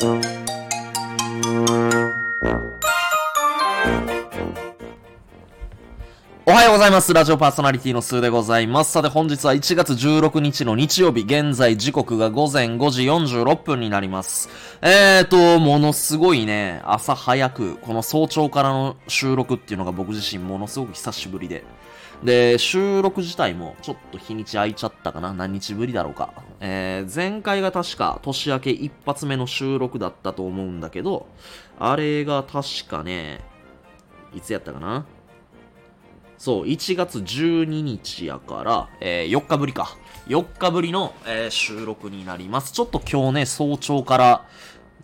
おはようございます。ラジオパーソナリティのスーでございます。さて本日は1月16日の日曜日、現在時刻が午前5時46分になります。えーと、ものすごいね、朝早く、この早朝からの収録っていうのが僕自身ものすごく久しぶりで。で、収録自体もちょっと日にち空いちゃったかな何日ぶりだろうか。えー、前回が確か年明け一発目の収録だったと思うんだけど、あれが確かね、いつやったかなそう、1月12日やから、えー4日ぶりか。4日ぶりの、えー収録になります。ちょっと今日ね、早朝から、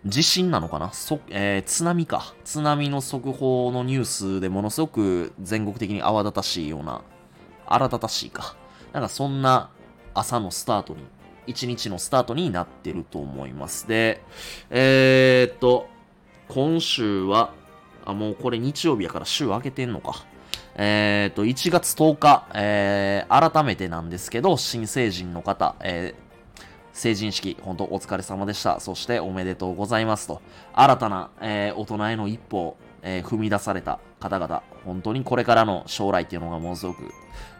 地震なのかな？そ、えー津波か。津波の速報のニュースでものすごく全国的に泡立たしいような、荒立たしいか。なんかそんな朝のスタートに、一日のスタートになってると思います。で、えー、っと、今週は、あ、もうこれ日曜日やから週明けてんのか。えっ、と、1月10日、えー、改めてなんですけど、新成人の方、えー成人式、本当お疲れ様でした。そしておめでとうございますと。新たな、えー大人への一歩を、えー踏み出された方々、本当にこれからの将来っていうのがものすごく、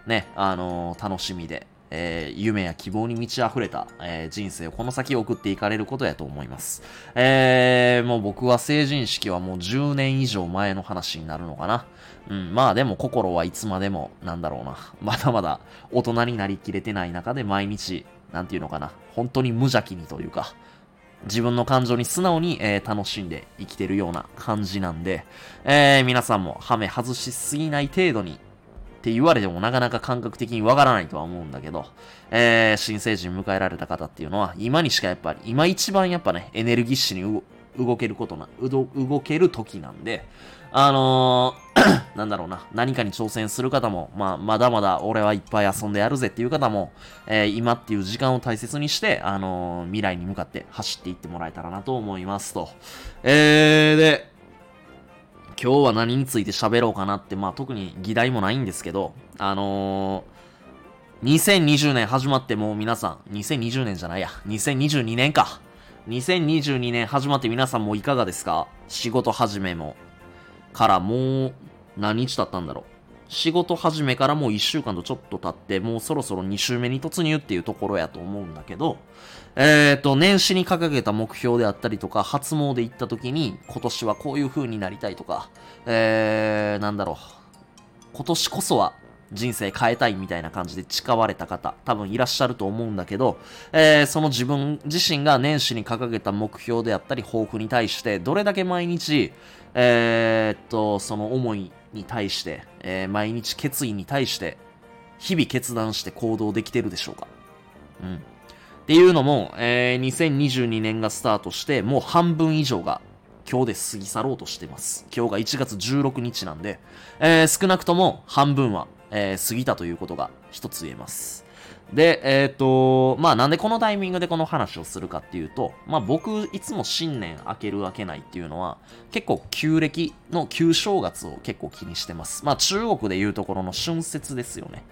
ね、あのー楽しみで、えー夢や希望に満ち溢れた、えー人生をこの先送っていかれることやと思います。えーもう僕は成人式はもう10年以上前の話になるのかな。うん、まあでも心はいつまでも、なんだろうな。まだまだ大人になりきれてない中で毎日、なんていうのかな。本当に無邪気にというか、自分の感情に素直に、えー楽しんで生きてるような感じなんで、えー皆さんもハメ外しすぎない程度にって言われてもなかなか感覚的にわからないとは思うんだけど、えー新成人迎えられた方っていうのは、今にしかやっぱり、今一番やっぱね、エネルギッシュに動けることな、動ける時なんで、あのー なんだろうな、何かに挑戦する方も、まあ、まだまだ俺はいっぱい遊んでやるぜっていう方も、えー今っていう時間を大切にして、あのー未来に向かって走っていってもらえたらなと思いますと。えー、で、今日は何について喋ろうかなって、まあ特に議題もないんですけど、あのー、2020年始まってもう皆さん、2020年じゃないや、2022年か。2022年始まって皆さんもいかがですか？仕事始めも。からもう、何日経ったんだろう？仕事始めからもう1週間とちょっと経って、もうそろそろ2週目に突入っていうところやと思うんだけど、えっ、と、年始に掲げた目標であったりとか、初詣行った時に、今年はこういう風になりたいとか、えー、なんだろう。今年こそは人生変えたいみたいな感じで誓われた方、多分いらっしゃると思うんだけど、えーその自分自身が年始に掲げた目標であったり、抱負に対して、どれだけ毎日、えーっと、その思いに対して、えー毎日決意に対して、日々決断して行動できてるでしょうかうん。っていうのも、えー2022年がスタートして、もう半分以上が今日で過ぎ去ろうとしてます。今日が1月16日なんで、えー少なくとも半分は、えー過ぎたということが一つ言えます。で、えっ、と、まあなんでこのタイミングでこの話をするかっていうと、まあ僕いつも新年明ける明けないっていうのは、結構旧暦の旧正月を結構気にしてます。まあ中国でいうところの春節ですよね。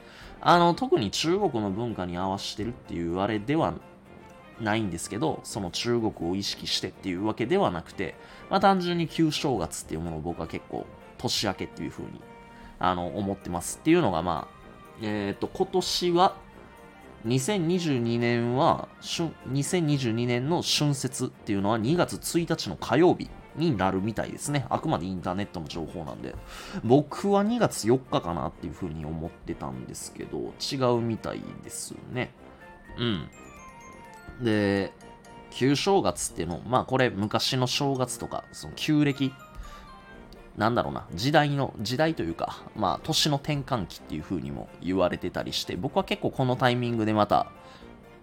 あの、特に中国の文化に合わせてるっていうあれではないんですけど、その中国を意識してっていうわけではなくて、まあ単純に旧正月っていうものを僕は結構年明けっていう風に、あの、思ってます。っていうのがまあ、えっ、と、今年は、2022年は、春、2022年の春節っていうのは2月1日の火曜日になるみたいですね。あくまでインターネットの情報なんで。僕は2月4日かなっていう風に思ってたんですけど、違うみたいですね。うん。で、旧正月っていうの、まあこれ昔の正月とか、その旧暦、なんだろうな、時代の、時代というか、まあ年の転換期っていう風にも言われてたりして、僕は結構このタイミングでまた、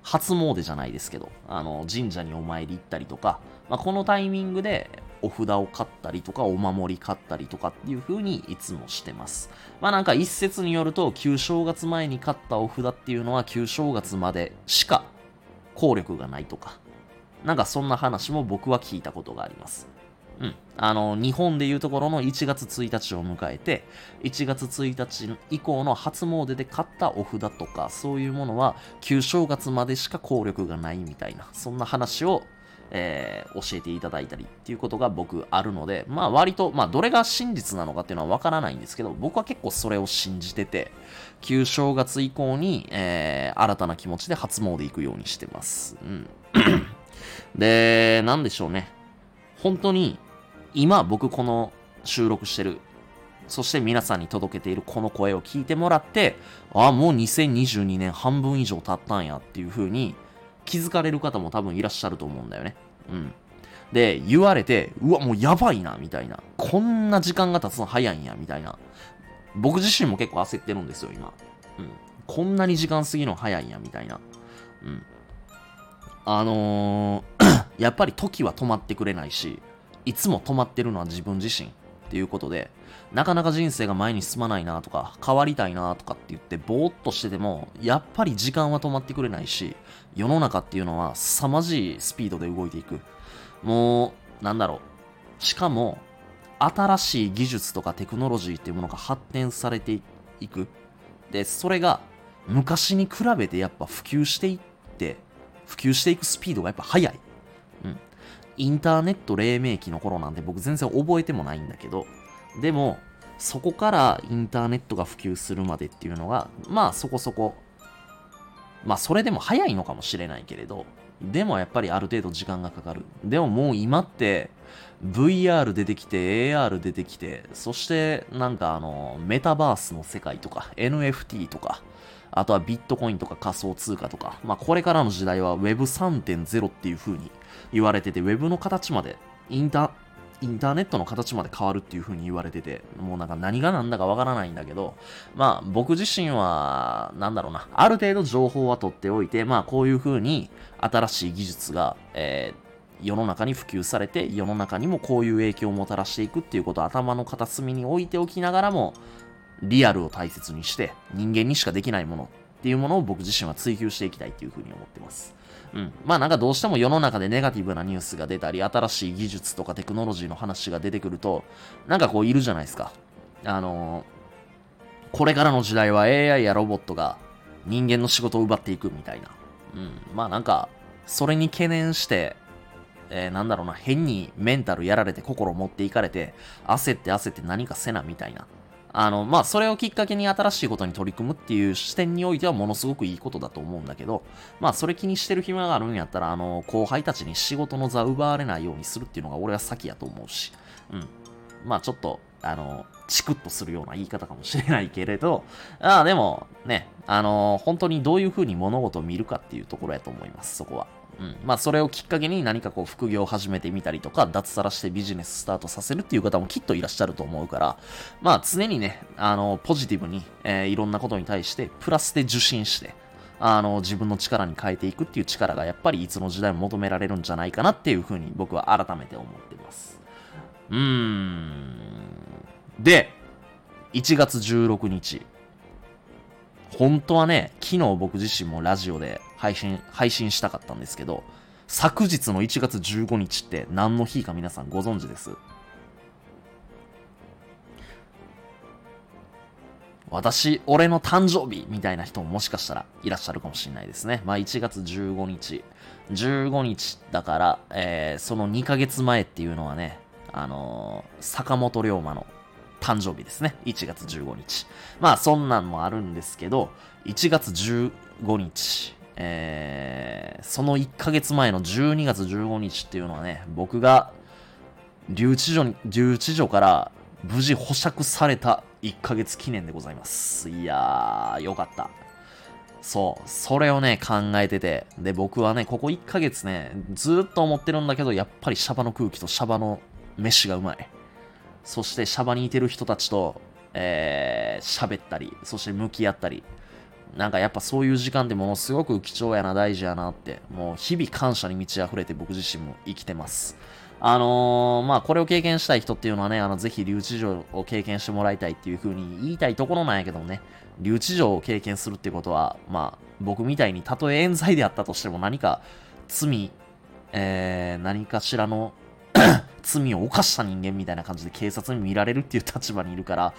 初詣じゃないですけど、あの、神社にお参り行ったりとか、まあ、このタイミングでお札を買ったりとか、お守り買ったりとかっていう風にいつもしてます。まあなんか一説によると、旧正月前に買ったお札っていうのは旧正月までしか効力がないとか、なんかそんな話も僕は聞いたことがあります。うん。あの、日本でいうところの1月1日を迎えて、1月1日以降の初詣で買ったお札とか、そういうものは、旧正月までしか効力がないみたいな、そんな話を、えー、教えていただいたりっていうことが僕あるので、まあ割と、まあどれが真実なのかっていうのはわからないんですけど、僕は結構それを信じてて、旧正月以降に、えー、新たな気持ちで初詣行くようにしてます。うん。で、なんでしょうね。本当に、今僕この収録してる、そして皆さんに届けているこの声を聞いてもらって、ああ、もう2022年半分以上経ったんやっていう風に気づかれる方も多分いらっしゃると思うんだよね。うん。で、言われて、うわ、もうやばいな、みたいな。こんな時間が経つの早いんや、みたいな。僕自身も結構焦ってるんですよ、今。うん。こんなに時間過ぎるの早いんや、みたいな。うん。あのー やっぱり時は止まってくれないし、いつも止まってるのは自分自身っていうことで、なかなか人生が前に進まないなとか、変わりたいなとかって言って、ぼーっとしてても、やっぱり時間は止まってくれないし、世の中っていうのは凄まじいスピードで動いていく。もう、なんだろう。しかも、新しい技術とかテクノロジーっていうものが発展されていく。で、それが昔に比べてやっぱ普及していって、普及していくスピードがやっぱ速い。インターネット黎明期の頃なんて僕全然覚えてもないんだけど、でも、そこからインターネットが普及するまでっていうのが、まあそこそこ、まあそれでも早いのかもしれないけれど、でもやっぱりある程度時間がかかる。でももう今って VR 出てきて AR 出てきて、そしてなんかあのメタバースの世界とか NFT とか、あとはビットコインとか仮想通貨とか、まあこれからの時代は Web3.0 っていう風に言われてて、Web の形までインタインターネットの形まで変わるっていう風に言われてて、もうなんか何が何だかわからないんだけど、まあ僕自身は、なんだろうな、ある程度情報は取っておいて、まあこういう風に新しい技術が、えー、世の中に普及されて、世の中にもこういう影響をもたらしていくっていうことを頭の片隅に置いておきながらも、リアルを大切にして、人間にしかできないものっていうものを僕自身は追求していきたいっていう風に思ってます。うん。まあなんかどうしても世の中でネガティブなニュースが出たり、新しい技術とかテクノロジーの話が出てくると、なんかこういるじゃないですか。あのー、これからの時代は AI やロボットが人間の仕事を奪っていくみたいな。うん。まあなんか、それに懸念して、えー、なんだろうな、変にメンタルやられて心持っていかれて、焦って焦って何かせなみたいな。あの、まあ、それをきっかけに新しいことに取り組むっていう視点においてはものすごくいいことだと思うんだけど、まあ、それ気にしてる暇があるんやったら、あの、後輩たちに仕事の座奪われないようにするっていうのが俺は先やと思うし、うん。まあ、ちょっと、あの、チクッとするような言い方かもしれないけれど、ああ、でも、ね、あの、本当にどういう風に物事を見るかっていうところやと思います、そこは。うん。まあ、それをきっかけに何かこう、副業を始めてみたりとか、脱サラしてビジネススタートさせるっていう方もきっといらっしゃると思うから、まあ、常にね、あの、ポジティブに、えー、いろんなことに対して、プラスで受信して、あの、自分の力に変えていくっていう力が、やっぱりいつの時代も求められるんじゃないかなっていうふうに僕は改めて思ってます。うーん。で、1月16日。本当はね、昨日僕自身もラジオで配信、配信したかったんですけど、昨日の1月15日って何の日か皆さんご存知です？私、俺の誕生日みたいな人ももしかしたらいらっしゃるかもしれないですね。まあ1月15日。15日だから、えー、その2ヶ月前っていうのはね、あのー、坂本龍馬の誕生日ですね。1月15日。まあそんなんもあるんですけど、1月15日、えー、その1ヶ月前の12月15日っていうのはね、僕が留置所に、留置所から無事保釈された1ヶ月記念でございます。いやー、よかった。そう、それをね、考えてて、で、僕はね、ここ1ヶ月ね、ずっと思ってるんだけど、やっぱりシャバの空気とシャバの飯がうまい。そしてシャバにいてる人たちと、えー、喋ったり、そして向き合ったり、なんかやっぱそういう時間ってものすごく貴重やな、大事やなって、もう日々感謝に満ち溢れて僕自身も生きてます。あのー、まあこれを経験したい人っていうのはね、あの、ぜひ留置場を経験してもらいたいっていう風に言いたいところなんやけどね、留置場を経験するってことは、まあ僕みたいにたとえ冤罪であったとしても何か罪、えー、何かしらの罪を犯した人間みたいな感じで警察に見られるっていう立場にいるから、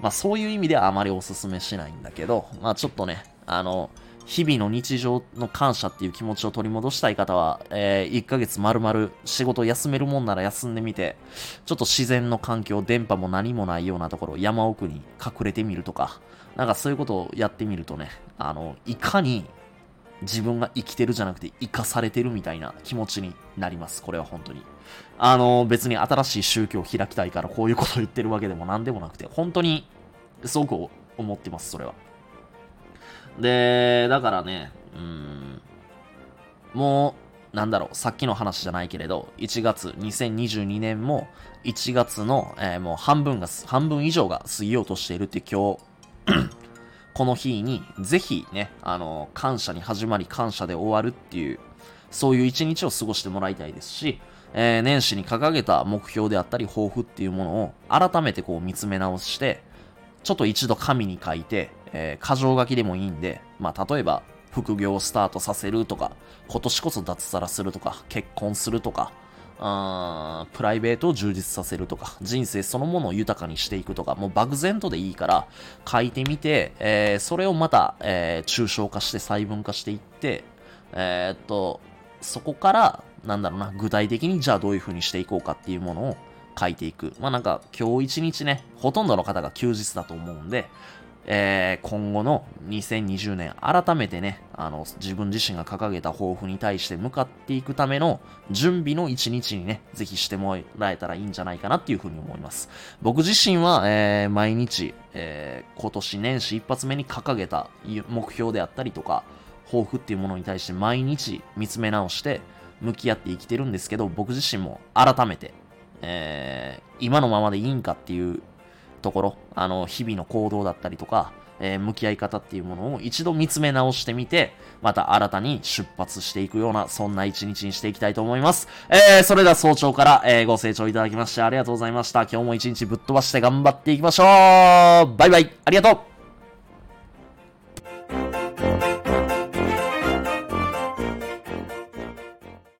まあそういう意味ではあまりおすすめしないんだけど、まあちょっとね、あの、日々の日常の感謝っていう気持ちを取り戻したい方は、えー、1ヶ月丸々仕事休めるもんなら休んでみて、ちょっと自然の環境、電波も何もないようなところ、山奥に隠れてみるとか、なんかそういうことをやってみるとね、あの、いかに自分が生きてるじゃなくて生かされてるみたいな気持ちになります。これは本当に。あの、別に新しい宗教を開きたいからこういうことを言ってるわけでも何でもなくて、本当にすごく思ってます、それは。で、だからね、うん、もう、なんだろう、さっきの話じゃないけれど、1月、2022年も、1月の、えー、もう半分が、半分以上が過ぎようとしているって今日、この日に、ぜひね、あの、感謝に始まり、感謝で終わるっていう、そういう一日を過ごしてもらいたいですし、えー、年始に掲げた目標であったり、抱負っていうものを改めてこう見つめ直して、ちょっと一度紙に書いて、えー、箇条書きでもいいんで、まあ、例えば、副業をスタートさせるとか、今年こそ脱サラするとか、結婚するとか、あプライベートを充実させるとか、人生そのものを豊かにしていくとか、もう漠然とでいいから書いてみて、えー、それをまた、えー、抽象化して細分化していって、えー、っと、そこから、なんだろうな、具体的にじゃあどういう風にしていこうかっていうものを書いていく。まあなんか今日一日ね、ほとんどの方が休日だと思うんで、えー、今後の2020年、改めてね、あの、自分自身が掲げた抱負に対して向かっていくための準備の一日にね、ぜひしてもらえたらいいんじゃないかなっていうふうに思います。僕自身は、えー、毎日、えー、今年年始一発目に掲げた目標であったりとか、抱負っていうものに対して毎日見つめ直して向き合って生きてるんですけど、僕自身も改めて、えー、今のままでいいんかっていうところ、あの、日々の行動だったりとか、えー、向き合い方っていうものを一度見つめ直してみて、また新たに出発していくような、そんな一日にしていきたいと思います。えー、それでは早朝から、えー、ご清聴いただきましてありがとうございました。今日も一日ぶっ飛ばして頑張っていきましょうバイバイありがとう